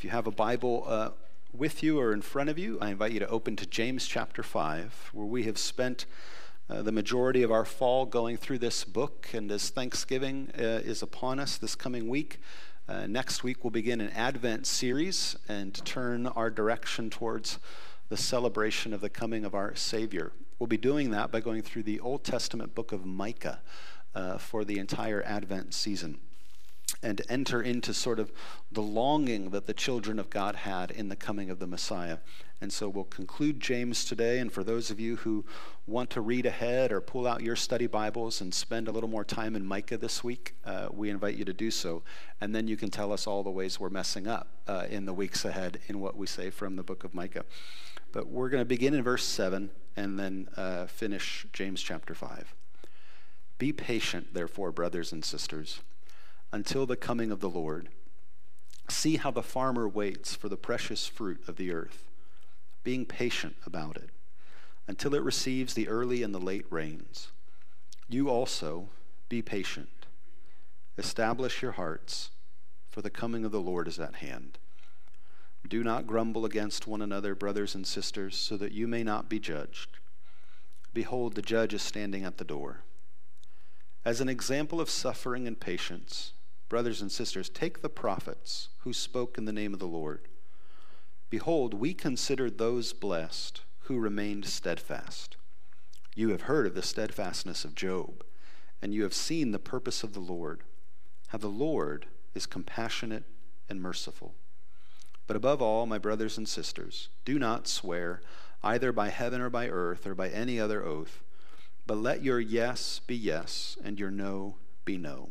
If you have a Bible uh, with you or in front of you, I invite you to open to James chapter 5, where we have spent uh, the majority of our fall going through this book. And as Thanksgiving uh, is upon us this coming week, uh, next week we'll begin an Advent series and turn our direction towards the celebration of the coming of our Savior. We'll be doing that by going through the Old Testament book of Micah uh, for the entire Advent season and enter into sort of the longing that the children of God had in the coming of the Messiah. And so we'll conclude James today. And for those of you who want to read ahead or pull out your study Bibles and spend a little more time in Micah this week, uh, we invite you to do so. And then you can tell us all the ways we're messing up uh, in the weeks ahead in what we say from the book of Micah. But we're going to begin in verse 7 and then uh, finish James chapter 5. Be patient, therefore, brothers and sisters until the coming of the Lord. See how the farmer waits for the precious fruit of the earth, being patient about it, until it receives the early and the late rains. You also be patient. Establish your hearts, for the coming of the Lord is at hand. Do not grumble against one another, brothers and sisters, so that you may not be judged. Behold, the judge is standing at the door. As an example of suffering and patience, Brothers and sisters, take the prophets who spoke in the name of the Lord. Behold, we consider those blessed who remained steadfast. You have heard of the steadfastness of Job, and you have seen the purpose of the Lord, how the Lord is compassionate and merciful. But above all, my brothers and sisters, do not swear either by heaven or by earth or by any other oath, but let your yes be yes and your no be no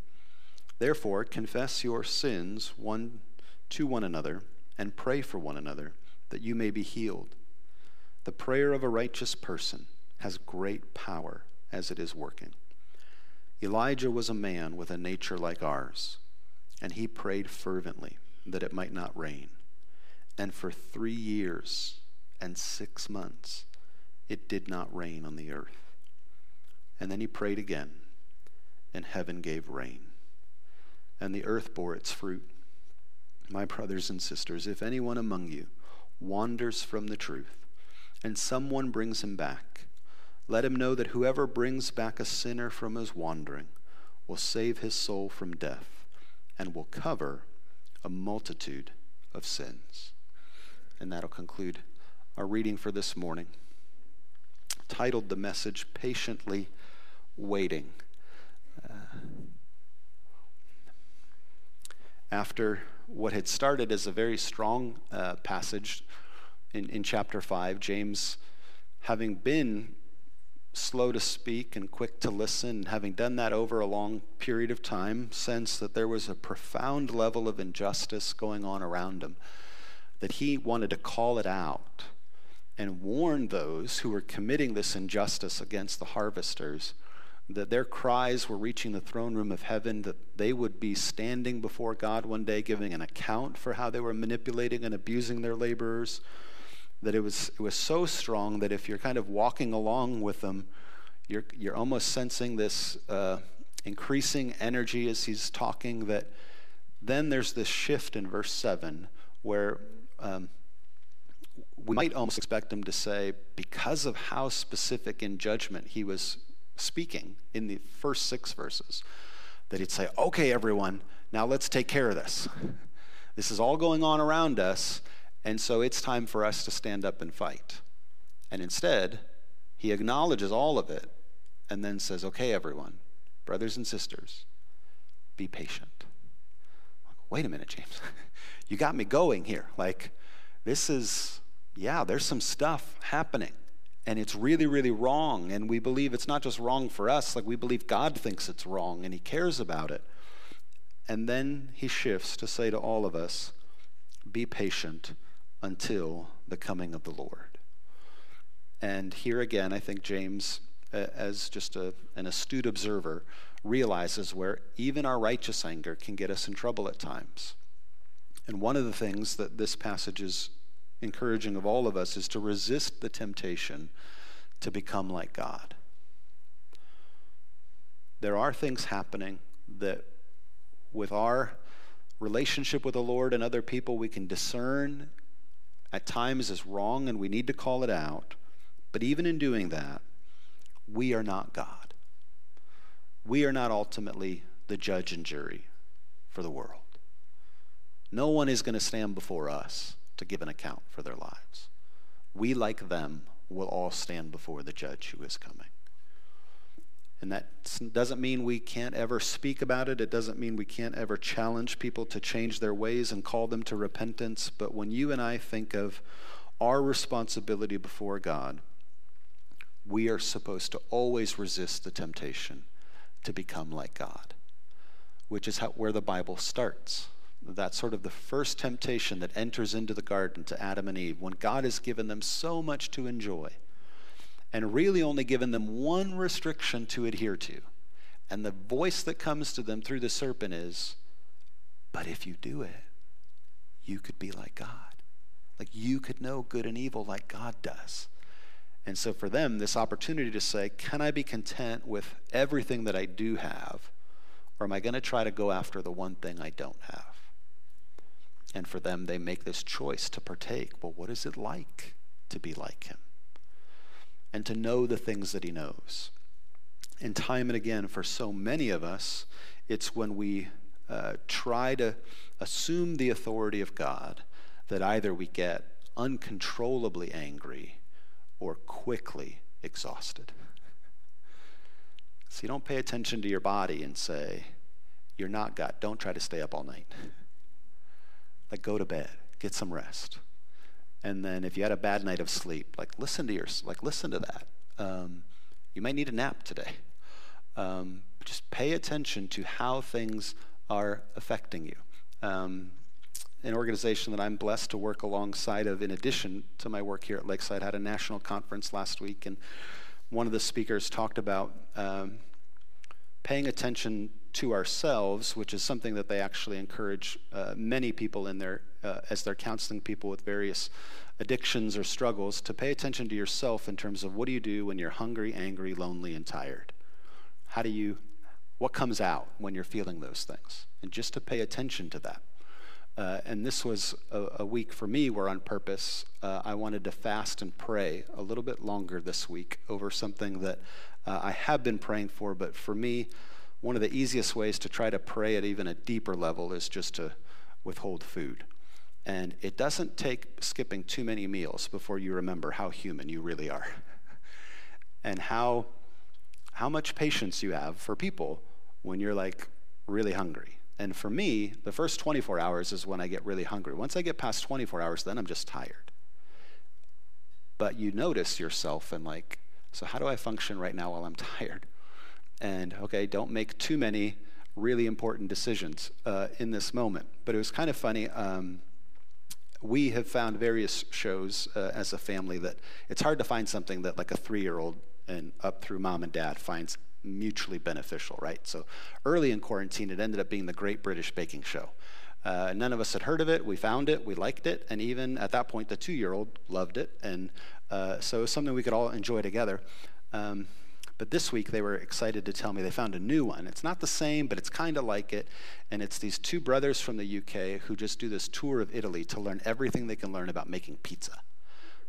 Therefore, confess your sins one to one another and pray for one another that you may be healed. The prayer of a righteous person has great power as it is working. Elijah was a man with a nature like ours, and he prayed fervently that it might not rain. And for three years and six months, it did not rain on the earth. And then he prayed again, and heaven gave rain and the earth bore its fruit. My brothers and sisters, if anyone among you wanders from the truth, and someone brings him back, let him know that whoever brings back a sinner from his wandering will save his soul from death and will cover a multitude of sins. And that'll conclude our reading for this morning, titled the message Patiently Waiting. After what had started as a very strong uh, passage in, in chapter 5, James, having been slow to speak and quick to listen, having done that over a long period of time, sensed that there was a profound level of injustice going on around him, that he wanted to call it out and warn those who were committing this injustice against the harvesters that their cries were reaching the throne room of heaven, that they would be standing before God one day giving an account for how they were manipulating and abusing their laborers. That it was, it was so strong that if you're kind of walking along with them, you're, you're almost sensing this uh, increasing energy as he's talking. That then there's this shift in verse 7 where um, we might almost expect him to say, because of how specific in judgment he was speaking in the first six verses, that he'd say, Okay, everyone, now let's take care of this. This is all going on around us, and so it's time for us to stand up and fight. And instead, he acknowledges all of it and then says, Okay, everyone, brothers and sisters, be patient. Wait a minute, James. you got me going here. Like, this is, yeah, there's some stuff happening and it's really, really wrong. And we believe it's not just wrong for us, like we believe God thinks it's wrong and He cares about it. And then He shifts to say to all of us, be patient until the coming of the Lord. And here again, I think James, as just a, an astute observer, realizes where even our righteous anger can get us in trouble at times. And one of the things that this passage is encouraging of all of us is to resist the temptation to become like God. There are things happening that, with our relationship with the Lord and other people, we can discern at times is wrong and we need to call it out. But even in doing that, we are not God. We are not ultimately the judge and jury for the world. No one is going to stand before us to give an account for their lives. We, like them, will all stand before the judge who is coming. And that doesn't mean we can't ever speak about it. It doesn't mean we can't ever challenge people to change their ways and call them to repentance. But when you and I think of our responsibility before God, we are supposed to always resist the temptation to become like God, which is how, where the Bible starts. That's sort of the first temptation that enters into the garden to Adam and Eve when God has given them so much to enjoy and really only given them one restriction to adhere to. And the voice that comes to them through the serpent is, But if you do it, you could be like God. Like you could know good and evil like God does. And so for them, this opportunity to say, Can I be content with everything that I do have? Or am I going to try to go after the one thing I don't have? And for them, they make this choice to partake. Well, what is it like to be like Him? and to know the things that he knows. And time and again, for so many of us, it's when we uh, try to assume the authority of God that either we get uncontrollably angry or quickly exhausted. So you don't pay attention to your body and say, You're not God. Don't try to stay up all night. Like, go to bed, get some rest. And then if you had a bad night of sleep like listen to your like listen to that. Um, you might need a nap today. Um, just pay attention to how things are affecting you. Um, an organization that i'm blessed to work alongside of in addition to my work here at lakeside had a national conference last week and one of the speakers talked about um, paying attention to ourselves, which is something that they actually encourage uh, many people in their uh, as they're counseling people with various addictions or struggles to pay attention to yourself in terms of what do you do when you're hungry, angry, lonely, and tired? How do you, what comes out when you're feeling those things? And just to pay attention to that. Uh, and this was a, a, week for me where, on purpose, uh, I wanted to fast and pray a little bit longer this week over something that uh, I have been praying for. But for me, one of the easiest ways to try to pray at even a deeper level is just to withhold food. And it doesn't take skipping too many meals before you remember how human you really are and how, how much patience you have for people when you're like really hungry. And for me, the first 24 hours is when I get really hungry. Once I get past 24 hours, then I'm just tired. But you notice yourself and like, so how do I function right now while I'm tired? And okay, don't make too many really important decisions uh, in this moment. But it was kind of funny. Um, we have found various shows uh, as a family that it's hard to find something that like a three-year-old and up through mom and dad finds mutually beneficial, right? So early in quarantine, it ended up being the Great British Baking Show. Uh, none of us had heard of it. We found it, we liked it, and even at that point, the two-year-old loved it, and uh, so it was something we could all enjoy together. Um, but this week they were excited to tell me they found a new one. It's not the same, but it's kind of like it. And it's these two brothers from the UK who just do this tour of Italy to learn everything they can learn about making pizza.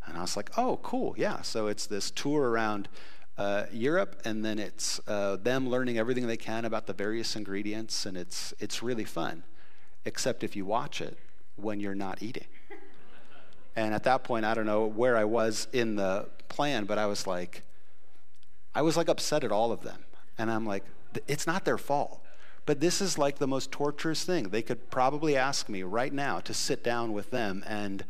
And I was like, oh, cool, yeah. So it's this tour around uh, Europe, and then it's uh, them learning everything they can about the various ingredients, and it's, it's really fun, except if you watch it when you're not eating. And at that point, I don't know where I was in the plan, but I was like, I was like upset at all of them. And I'm like, it's not their fault. But this is like the most torturous thing. They could probably ask me right now to sit down with them and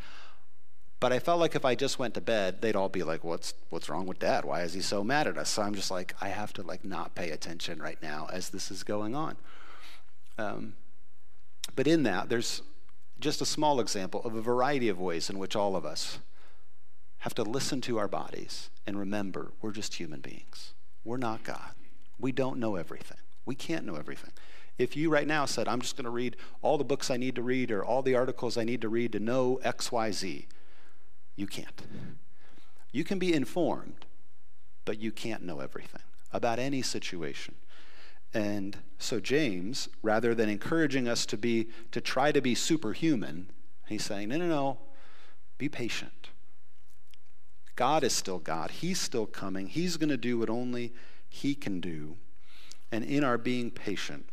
but I felt like if I just went to bed, they'd all be like, "What's what's wrong with dad? Why is he so mad at us?" So I'm just like, I have to like not pay attention right now as this is going on. Um, but in that, there's just a small example of a variety of ways in which all of us have to listen to our bodies and remember we're just human beings. We're not God. We don't know everything. We can't know everything. If you right now said, I'm just going to read all the books I need to read or all the articles I need to read to know XYZ, you can't. You can be informed, but you can't know everything about any situation. And so James, rather than encouraging us to be to try to be superhuman, he's saying, no, no, no, be patient. God is still God. He's still coming. He's going to do what only he can do. And in our being patient,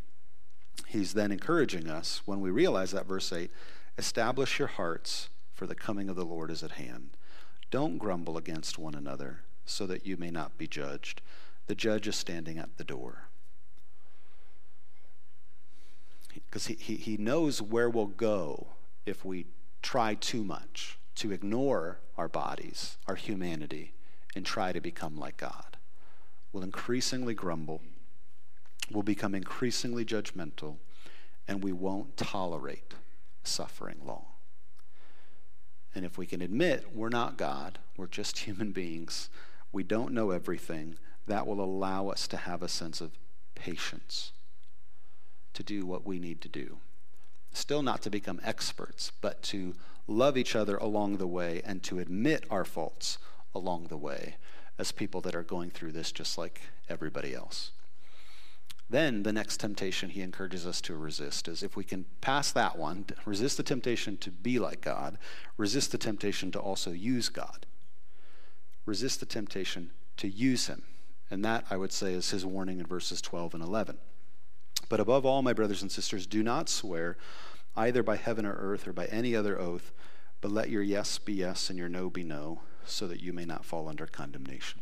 he's then encouraging us when we realize that verse 8, establish your hearts for the coming of the Lord is at hand. Don't grumble against one another so that you may not be judged. The judge is standing at the door because he, he, he knows where we'll go if we try too much to ignore our bodies, our humanity, and try to become like God. We'll increasingly grumble, we'll become increasingly judgmental, and we won't tolerate suffering long. And if we can admit we're not God, we're just human beings, we don't know everything, that will allow us to have a sense of patience to do what we need to do. Still not to become experts, but to love each other along the way and to admit our faults along the way as people that are going through this just like everybody else. Then the next temptation he encourages us to resist is if we can pass that one, resist the temptation to be like God, resist the temptation to also use God. Resist the temptation to use him. And that, I would say, is his warning in verses 12 and 11. But above all, my brothers and sisters, do not swear either by heaven or earth or by any other oath, but let your yes be yes and your no be no, so that you may not fall under condemnation.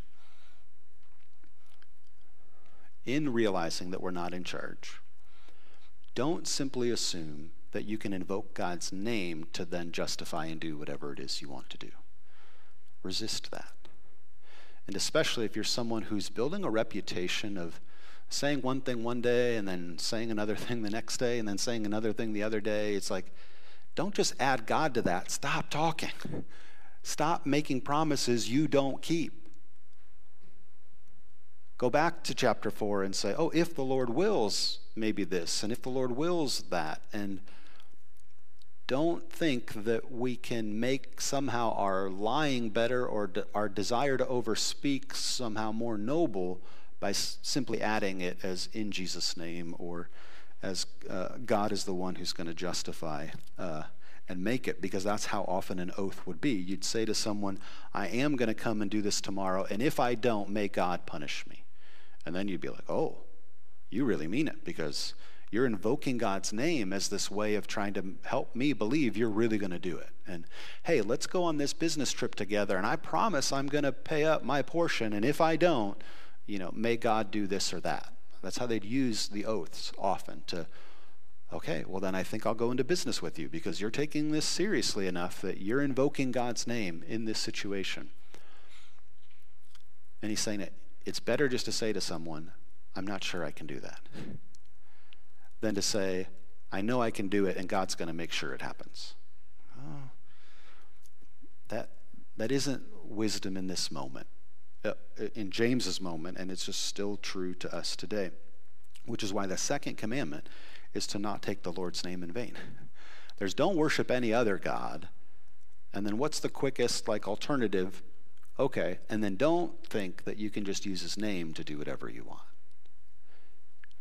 In realizing that we're not in charge, don't simply assume that you can invoke God's name to then justify and do whatever it is you want to do. Resist that. And especially if you're someone who's building a reputation of saying one thing one day and then saying another thing the next day and then saying another thing the other day. It's like, don't just add God to that. Stop talking. Stop making promises you don't keep. Go back to chapter 4 and say, oh, if the Lord wills, maybe this, and if the Lord wills that. And don't think that we can make somehow our lying better or de- our desire to overspeak somehow more noble by simply adding it as in Jesus' name or as uh, God is the one who's going to justify uh, and make it, because that's how often an oath would be. You'd say to someone, I am going to come and do this tomorrow, and if I don't, may God punish me. And then you'd be like, oh, you really mean it, because you're invoking God's name as this way of trying to help me believe you're really going to do it. And hey, let's go on this business trip together, and I promise I'm going to pay up my portion, and if I don't, you know, may God do this or that. That's how they'd use the oaths often to, okay, well, then I think I'll go into business with you because you're taking this seriously enough that you're invoking God's name in this situation. And he's saying that it's better just to say to someone, I'm not sure I can do that, than to say, I know I can do it and God's going to make sure it happens. Oh, that, that isn't wisdom in this moment. Uh, in James's moment, and it's just still true to us today. Which is why the second commandment is to not take the Lord's name in vain. There's don't worship any other God. And then what's the quickest like alternative? Okay, and then don't think that you can just use his name to do whatever you want.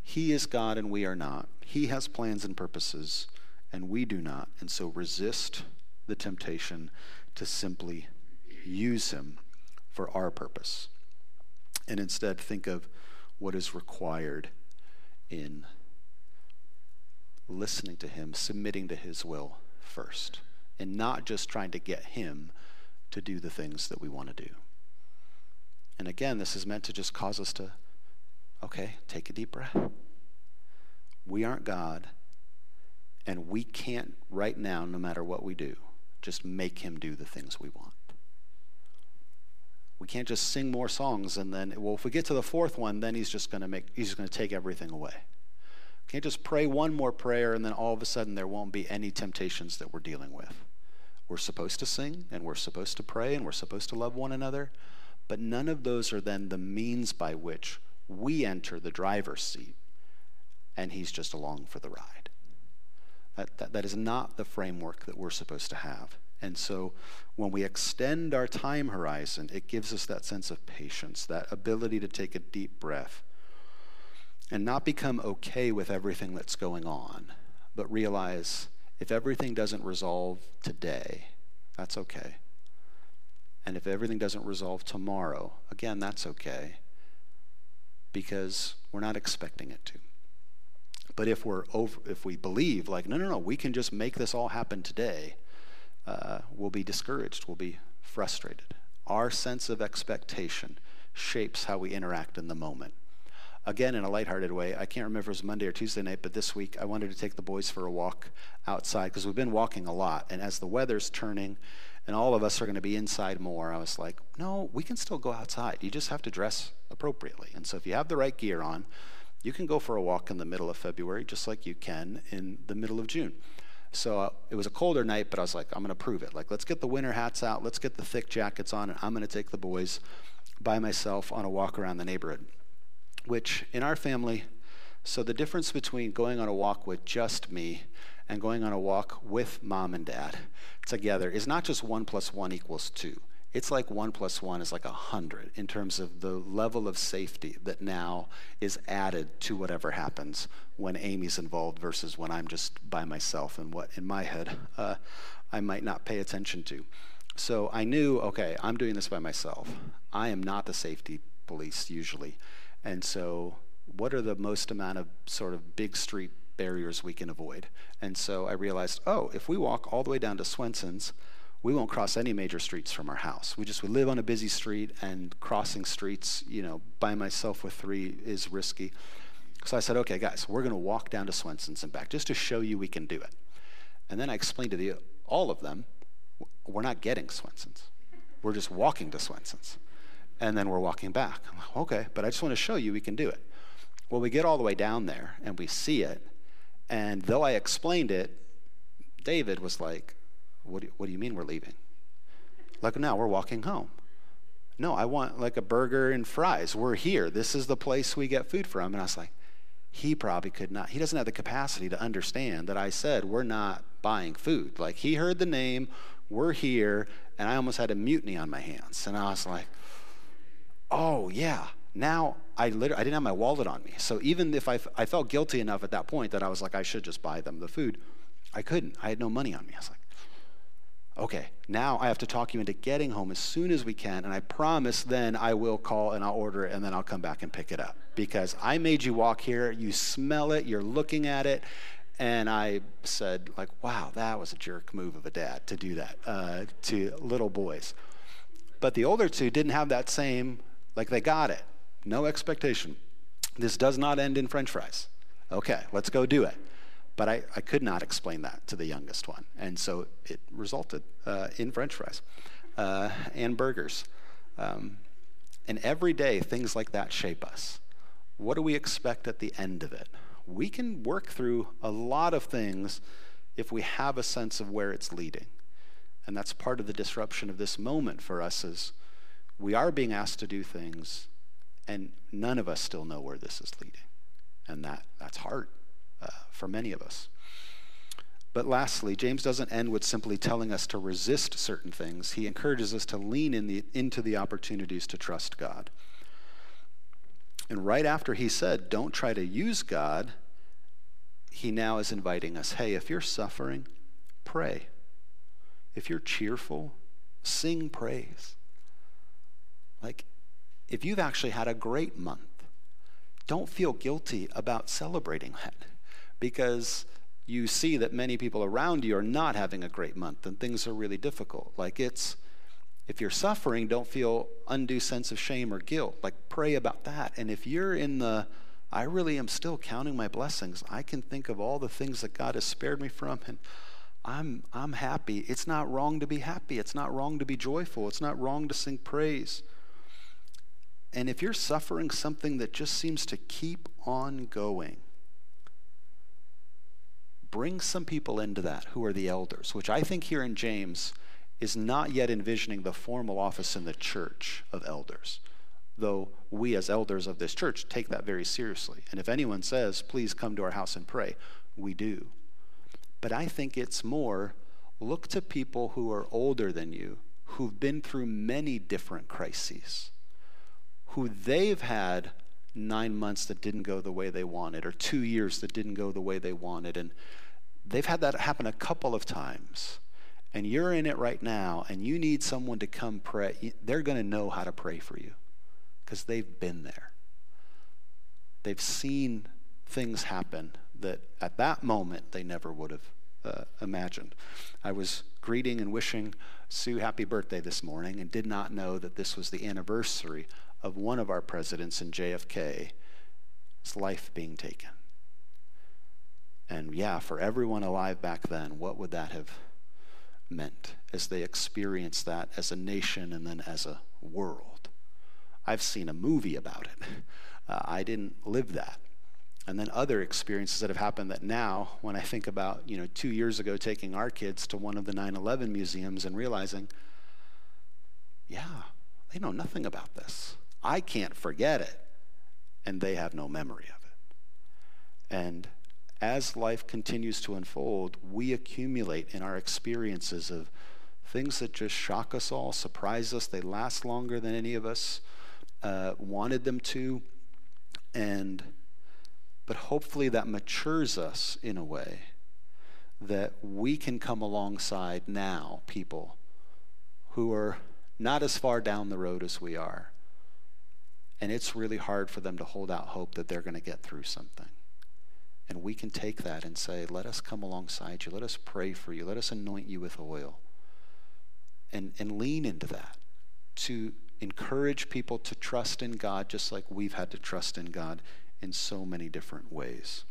He is God and we are not. He has plans and purposes and we do not. And so resist the temptation to simply use him for our purpose. And instead, think of what is required in listening to Him, submitting to His will first, and not just trying to get Him to do the things that we want to do. And again, this is meant to just cause us to, okay, take a deep breath. We aren't God, and we can't right now, no matter what we do, just make Him do the things we want. We can't just sing more songs and then, well, if we get to the fourth one, then he's just going to make, he's going to take everything away. Can't just pray one more prayer and then all of a sudden there won't be any temptations that we're dealing with. We're supposed to sing and we're supposed to pray and we're supposed to love one another, but none of those are then the means by which we enter the driver's seat and he's just along for the ride. That, that, that is not the framework that we're supposed to have. And so when we extend our time horizon, it gives us that sense of patience, that ability to take a deep breath and not become okay with everything that's going on, but realize if everything doesn't resolve today, that's okay. And if everything doesn't resolve tomorrow, again, that's okay because we're not expecting it to. But if we're over, if we believe like no, no, no, we can just make this all happen today, uh, we'll be discouraged. We'll be frustrated. Our sense of expectation shapes how we interact in the moment again in a lighthearted way. I can't remember if it was Monday or Tuesday night, but this week I wanted to take the boys for a walk outside because we've been walking a lot. And as the weather's turning and all of us are going to be inside more, I was like, no, we can still go outside. You just have to dress appropriately. And so if you have the right gear on, you can go for a walk in the middle of February just like you can in the middle of June. So uh, it was a colder night, but I was like, I'm going to prove it. Like, let's get the winter hats out, let's get the thick jackets on, and I'm going to take the boys by myself on a walk around the neighborhood which in our family, so the difference between going on a walk with just me and going on a walk with mom and dad together is not just one plus one equals two. It's like one plus one is like a hundred in terms of the level of safety that now is added to whatever happens when Amy's involved versus when I'm just by myself and what in my head uh, I might not pay attention to. So I knew, okay, I'm doing this by myself. I am not the safety police usually. And so, what are the most amount of sort of big street barriers we can avoid? And so I realized, oh, if we walk all the way down to Swenson's, we won't cross any major streets from our house. We just we live on a busy street, and crossing streets, you know, by myself with three is risky. So I said, okay, guys, we're going to walk down to Swenson's and back just to show you we can do it. And then I explained to the, all of them, we're not getting Swenson's. We're just walking to Swenson's and then we're walking back. Like, okay, but I just want to show you we can do it. Well, we get all the way down there and we see it, and though I explained it, David was like, What do you, what do you mean we're leaving? Like, no, we're walking home. No, I want like a burger and fries. We're here. This is the place we get food from. And I was like, he probably could not, he doesn't have the capacity to understand that I said we're not buying food. Like, he heard the name, we're here, and I almost had a mutiny on my hands. And I was like, oh, yeah, now I, literally, I didn't have my wallet on me. So even if I, I felt guilty enough at that point that I was like, I should just buy them the food, I couldn't. I had no money on me. I was like, okay, now I have to talk you into getting home as soon as we can. And I promise then I will call and I'll order it and then I'll come back and pick it up. Because I made you walk here, you smell it, you're looking at it. And I said, like, wow, that was a jerk move of a dad to do that uh, to little boys. But the older two didn't have that same like they got it. No expectation. This does not end in french fries. Okay, let's go do it. But I, I could not explain that to the youngest one. And so it resulted uh, in french fries uh, and burgers. Um, and every day, things like that shape us. What do we expect at the end of it? We can work through a lot of things if we have a sense of where it's leading. And that's part of the disruption of this moment for us is we are being asked to do things, and none of us still know where this is leading. And that, that's hard uh, for many of us. But lastly, James doesn't end with simply telling us to resist certain things. He encourages us to lean in the, into the opportunities to trust God. And right after he said, don't try to use God, he now is inviting us hey, if you're suffering, pray. If you're cheerful, sing praise. Like, if you've actually had a great month, don't feel guilty about celebrating that because you see that many people around you are not having a great month and things are really difficult. Like, it's, if you're suffering, don't feel undue sense of shame or guilt. Like, pray about that. And if you're in the, I really am still counting my blessings, I can think of all the things that God has spared me from, and I'm, I'm happy. It's not wrong to be happy. It's not wrong to be joyful. It's not wrong to sing praise. And if you're suffering something that just seems to keep on going, bring some people into that who are the elders, which I think here in James is not yet envisioning the formal office in the church of elders, though we as elders of this church take that very seriously. And if anyone says, please come to our house and pray, we do. But I think it's more look to people who are older than you, who've been through many different crises, who they've had nine months that didn't go the way they wanted, or two years that didn't go the way they wanted. And they've had that happen a couple of times and you're in it right now and you need someone to come pray, they're going to know how to pray for you because they've been there. They've seen things happen that at that moment they never would have uh, imagined. I was greeting and wishing Sue happy birthday this morning and did not know that this was the anniversary of one of our presidents in JFK's life being taken. And yeah, for everyone alive back then, what would that have meant as they experienced that as a nation and then as a world. I've seen a movie about it. Uh, I didn't live that. And then other experiences that have happened that now, when I think about, you know, two years ago taking our kids to one of the 9 11 museums and realizing, yeah, they know nothing about this. I can't forget it. And they have no memory of it. And as life continues to unfold, we accumulate in our experiences of things that just shock us all, surprise us. They last longer than any of us uh, wanted them to. And, but hopefully that matures us in a way that we can come alongside now people who are not as far down the road as we are. And it's really hard for them to hold out hope that they're going to get through something. And we can take that and say, let us come alongside you. Let us pray for you. Let us anoint you with oil. And, and lean into that to encourage people to trust in God just like we've had to trust in God in so many different ways.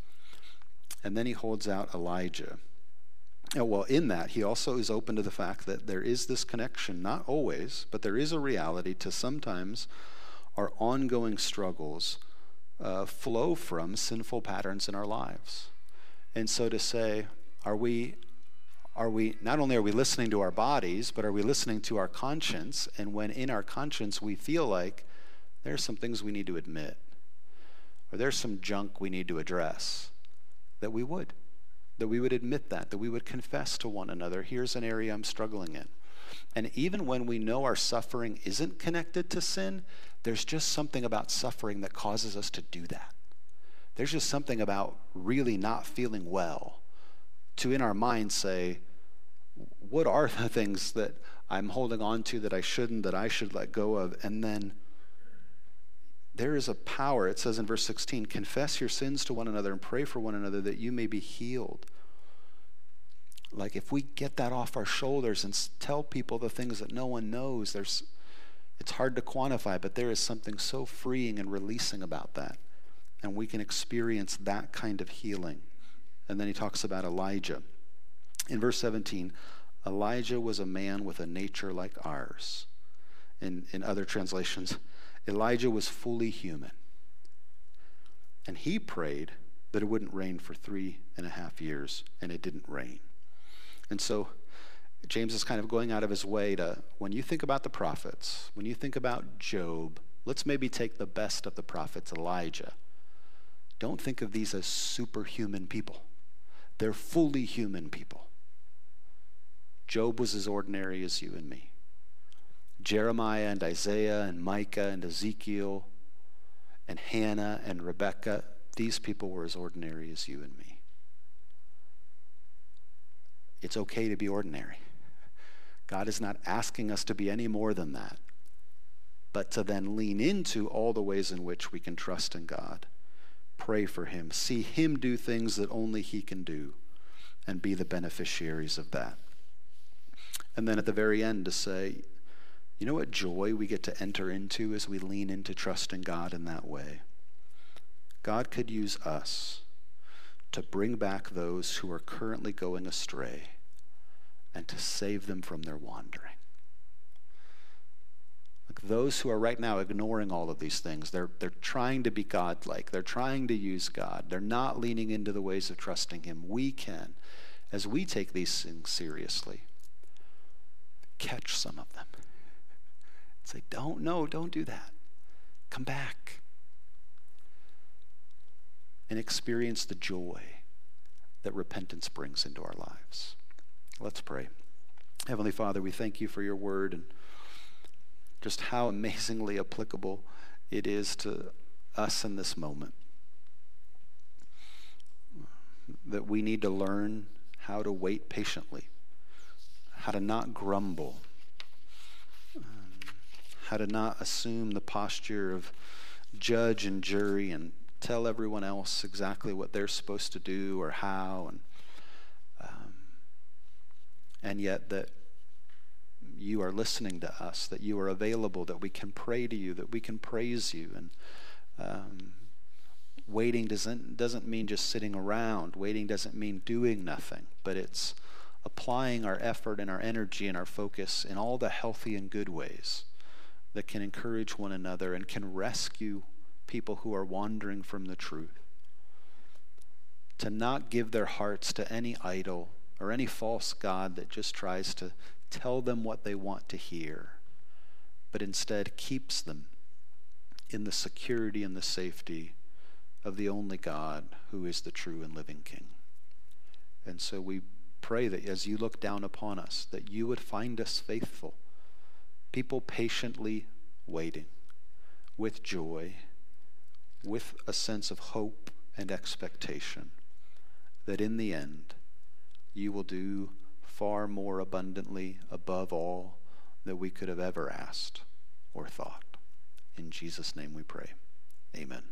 And then he holds out Elijah. well, in that, he also is open to the fact that there is this connection, not always, but there is a reality to sometimes our ongoing struggles uh, flow from sinful patterns in our lives. And so to say, are we, are we, not only are we listening to our bodies, but are we listening to our conscience? And when in our conscience we feel like there's some things we need to admit, or there's some junk we need to address, that we would. That we would admit that, that we would confess to one another, here's an area I'm struggling in. And even when we know our suffering isn't connected to sin, there's just something about suffering that causes us to do that. There's just something about really not feeling well to, in our minds, say, what are the things that I'm holding on to that I shouldn't, that I should let go of? And then there is a power. It says in verse 16, confess your sins to one another and pray for one another that you may be healed. Like if we get that off our shoulders and tell people the things that no one knows, there's it's hard to quantify, but there is something so freeing and releasing about that. And we can experience that kind of healing. And then he talks about Elijah. In verse 17, Elijah was a man with a nature like ours. In, in other translations, Elijah was fully human. And he prayed that it wouldn't rain for three and a half years, and it didn't rain. And so James is kind of going out of his way to, when you think about the prophets, when you think about Job, let's maybe take the best of the prophets, Elijah. Don't think of these as superhuman people, they're fully human people. Job was as ordinary as you and me. Jeremiah and Isaiah and Micah and Ezekiel and Hannah and Rebecca, these people were as ordinary as you and me. It's okay to be ordinary. God is not asking us to be any more than that, but to then lean into all the ways in which we can trust in God, pray for Him, see Him do things that only He can do, and be the beneficiaries of that. And then at the very end to say, you know what joy we get to enter into as we lean into trusting God in that way? God could use us to bring back those who are currently going astray and to save them from their wandering. Like those who are right now ignoring all of these things, they're, they're trying to be godlike. They're trying to use God. They're not leaning into the ways of trusting Him. We can, as we take these things seriously, catch some of them. Say, don't, no, don't do that. Come back and experience the joy that repentance brings into our lives. Let's pray. Heavenly Father, we thank you for your word and just how amazingly applicable it is to us in this moment. That we need to learn how to wait patiently, how to not grumble, um, how to not assume the posture of judge and jury and tell everyone else exactly what they're supposed to do or how, and um, and yet that you are listening to us, that you are available, that we can pray to you, that we can praise you, and um, waiting doesn't doesn't mean just sitting around. Waiting doesn't mean doing nothing, but it's applying our effort and our energy and our focus in all the healthy and good ways that can encourage one another and can rescue people who are wandering from the truth. To not give their hearts to any idol or any false God that just tries to tell them what they want to hear, but instead keeps them in the security and the safety of the only God who is the true and living King. And so we pray that as you look down upon us, that you would find us faithful, people patiently waiting with joy with a sense of hope and expectation that in the end you will do far more abundantly above all that we could have ever asked or thought. In Jesus' name we pray. Amen.